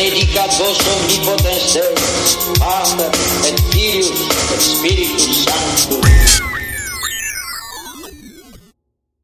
dedica a Deus omnipotente, Padre, et et Espírito